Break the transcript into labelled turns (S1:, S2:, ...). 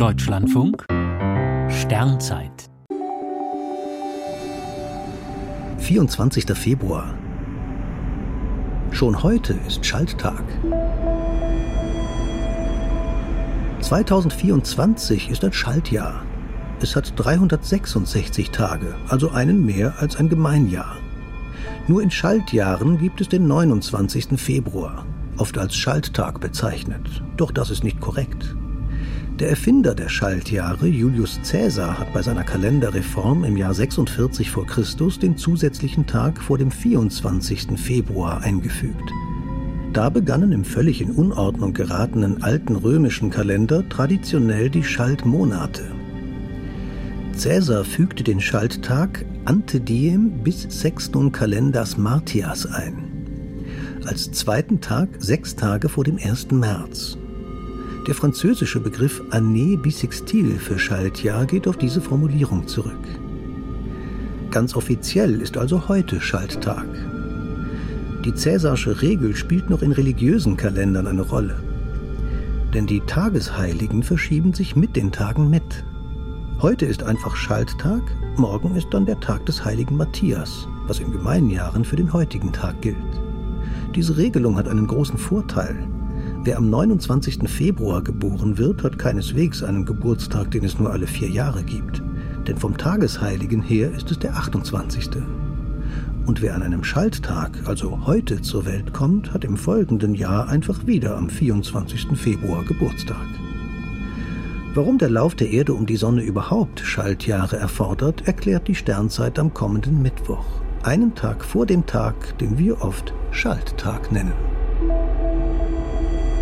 S1: Deutschlandfunk Sternzeit
S2: 24. Februar. Schon heute ist Schalttag. 2024 ist ein Schaltjahr. Es hat 366 Tage, also einen mehr als ein Gemeinjahr. Nur in Schaltjahren gibt es den 29. Februar, oft als Schalttag bezeichnet. Doch das ist nicht korrekt. Der Erfinder der Schaltjahre, Julius Caesar, hat bei seiner Kalenderreform im Jahr 46 v. Chr. den zusätzlichen Tag vor dem 24. Februar eingefügt. Da begannen im völlig in Unordnung geratenen alten römischen Kalender traditionell die Schaltmonate. Caesar fügte den Schalttag ante diem bis sextum calendars Martias ein. Als zweiten Tag sechs Tage vor dem 1. März. Der französische Begriff année bissextile für Schaltjahr geht auf diese Formulierung zurück. Ganz offiziell ist also heute Schalttag. Die cäsarsche Regel spielt noch in religiösen Kalendern eine Rolle. Denn die Tagesheiligen verschieben sich mit den Tagen mit. Heute ist einfach Schalttag, morgen ist dann der Tag des heiligen Matthias, was in Gemeinjahren für den heutigen Tag gilt. Diese Regelung hat einen großen Vorteil. Wer am 29. Februar geboren wird, hat keineswegs einen Geburtstag, den es nur alle vier Jahre gibt. Denn vom Tagesheiligen her ist es der 28. Und wer an einem Schalttag, also heute zur Welt kommt, hat im folgenden Jahr einfach wieder am 24. Februar Geburtstag. Warum der Lauf der Erde um die Sonne überhaupt Schaltjahre erfordert, erklärt die Sternzeit am kommenden Mittwoch, einen Tag vor dem Tag, den wir oft Schalttag nennen. Thank you.